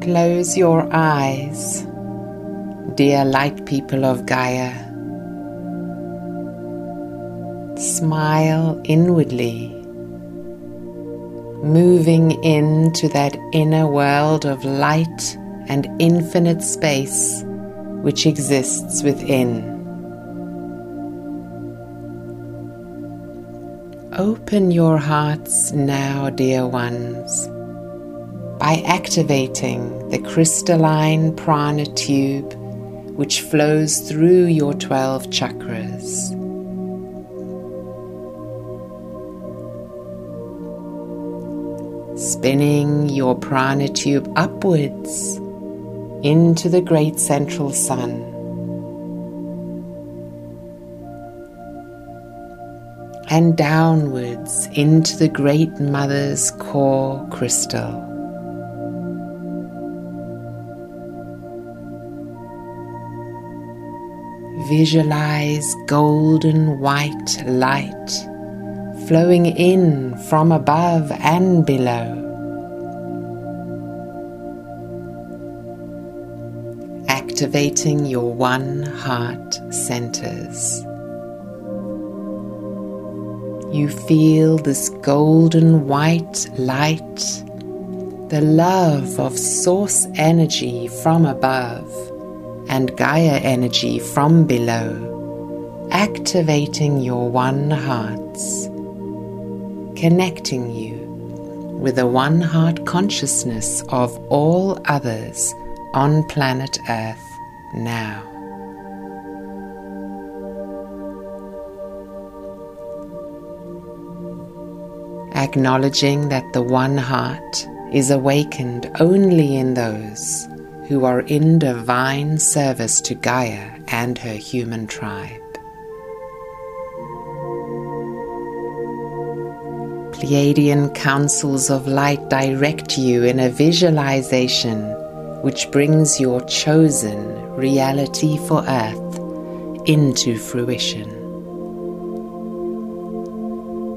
Close your eyes, dear light people of Gaia. Smile inwardly, moving into that inner world of light and infinite space which exists within. Open your hearts now, dear ones by activating the crystalline prana tube which flows through your 12 chakras. Spinning your prana tube upwards into the great central sun. And downwards into the Great Mother's core crystal. Visualize golden white light flowing in from above and below. Activating your one heart centers. You feel this golden white light, the love of source energy from above and Gaia energy from below, activating your one hearts, connecting you with the one heart consciousness of all others on planet Earth now. Acknowledging that the one heart is awakened only in those who are in divine service to Gaia and her human tribe. Pleiadian councils of light direct you in a visualization which brings your chosen reality for Earth into fruition.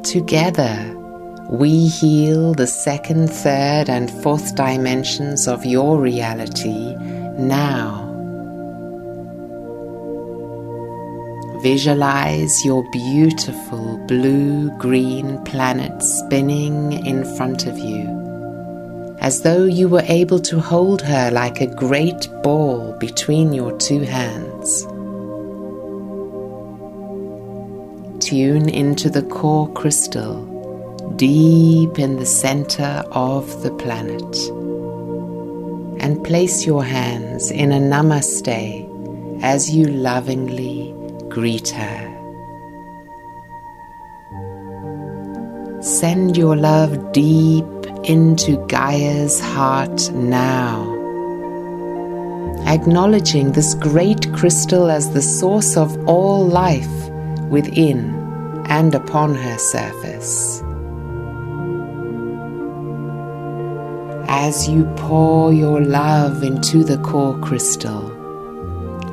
Together, we heal the second, third, and fourth dimensions of your reality now. Visualize your beautiful blue green planet spinning in front of you, as though you were able to hold her like a great ball between your two hands. Tune into the core crystal deep in the center of the planet. And place your hands in a namaste as you lovingly greet her. Send your love deep into Gaia's heart now, acknowledging this great crystal as the source of all life within and upon her surface. As you pour your love into the core crystal,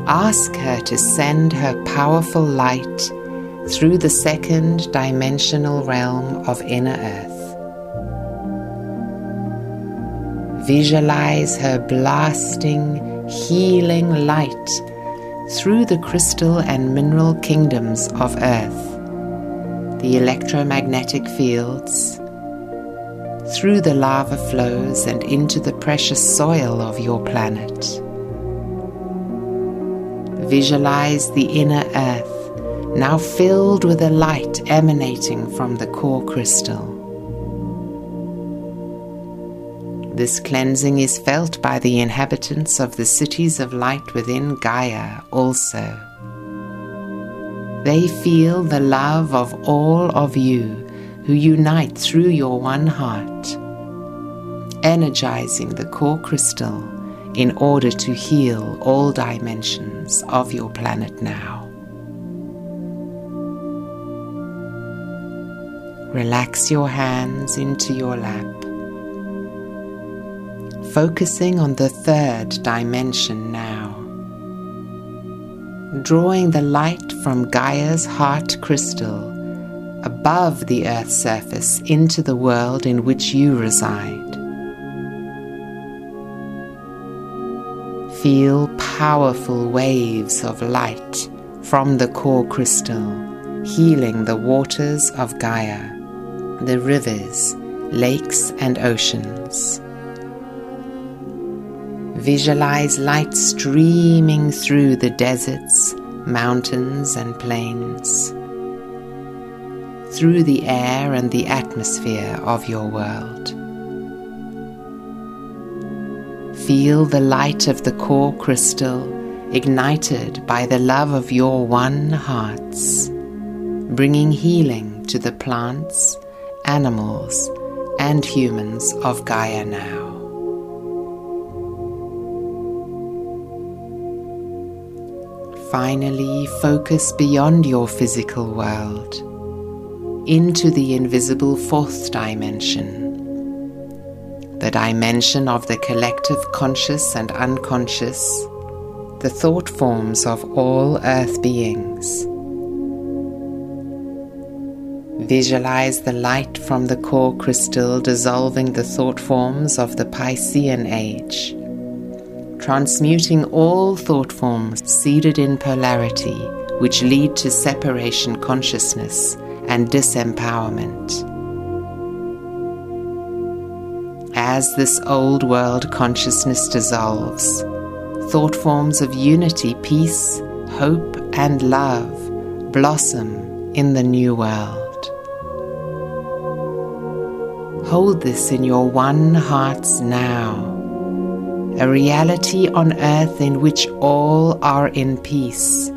ask her to send her powerful light through the second dimensional realm of inner earth. Visualize her blasting, healing light through the crystal and mineral kingdoms of earth, the electromagnetic fields, through the lava flows and into the precious soil of your planet. Visualize the inner earth, now filled with a light emanating from the core crystal. This cleansing is felt by the inhabitants of the cities of light within Gaia also. They feel the love of all of you who unite through your one heart, energizing the core crystal in order to heal all dimensions of your planet now. Relax your hands into your lap, focusing on the third dimension now. Drawing the light from Gaia's heart crystal above the Earth's surface into the world in which you reside. Feel powerful waves of light from the core crystal, healing the waters of Gaia, the rivers, lakes, and oceans. Visualize light streaming through the deserts, mountains, and plains, through the air and the atmosphere of your world. Feel the light of the core crystal ignited by the love of your one hearts, bringing healing to the plants, animals, and humans of Gaia now. Finally, focus beyond your physical world into the invisible fourth dimension, the dimension of the collective conscious and unconscious, the thought forms of all earth beings. Visualize the light from the core crystal dissolving the thought forms of the Piscean age transmuting all thought forms seeded in polarity, which lead to separation consciousness and disempowerment. As this old world consciousness dissolves, thought forms of unity, peace, hope, and love blossom in the new world. Hold this in your one hearts now a reality on earth in which all are in peace.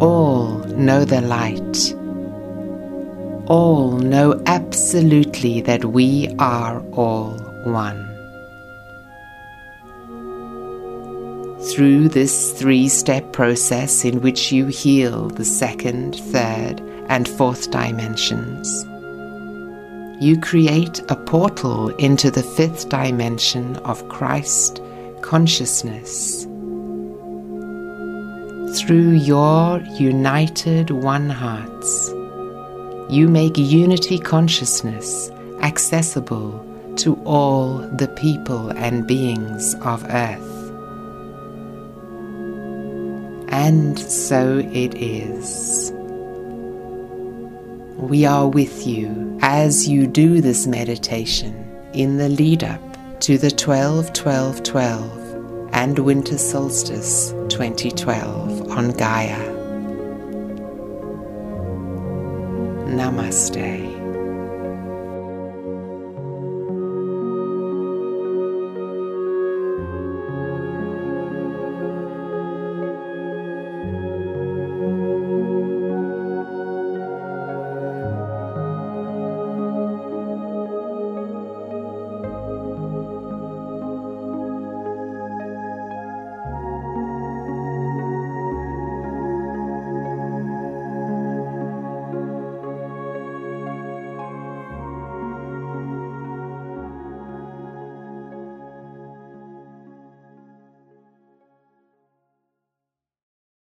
All know the light. All know absolutely that we are all one. Through this three step process in which you heal the second, third, and fourth dimensions, you create a portal into the fifth dimension of Christ consciousness. Through your united one hearts, you make unity consciousness accessible to all the people and beings of earth. And so it is. We are with you as you do this meditation in the lead up to the 12 12 12 and Winter Solstice 2012 on Gaia. Namaste.